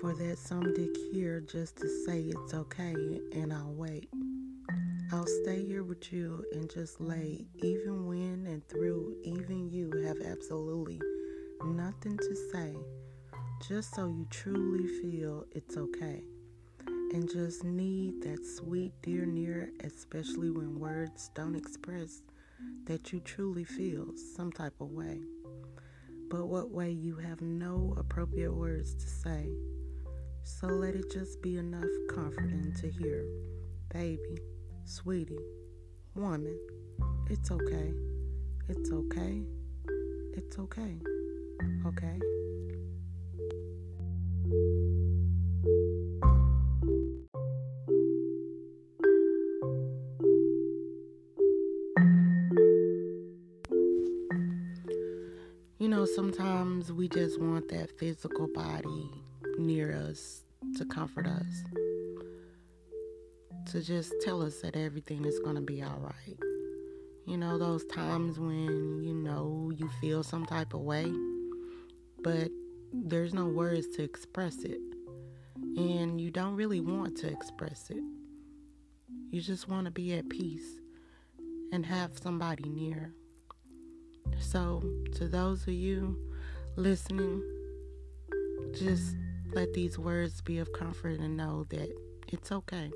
For that some dick here just to say it's okay and I'll wait. I'll stay here with you and just lay, even when and through, even you have absolutely nothing to say, just so you truly feel it's okay. And just need that sweet dear near, especially when words don't express that you truly feel some type of way but what way you have no appropriate words to say. So let it just be enough comforting to hear, baby, sweetie, woman, it's okay, it's okay, it's okay, okay? You know, sometimes we just want that physical body near us to comfort us, to just tell us that everything is going to be all right. You know, those times when you know you feel some type of way, but there's no words to express it, and you don't really want to express it. You just want to be at peace and have somebody near. So, to those of you listening, just let these words be of comfort and know that it's okay.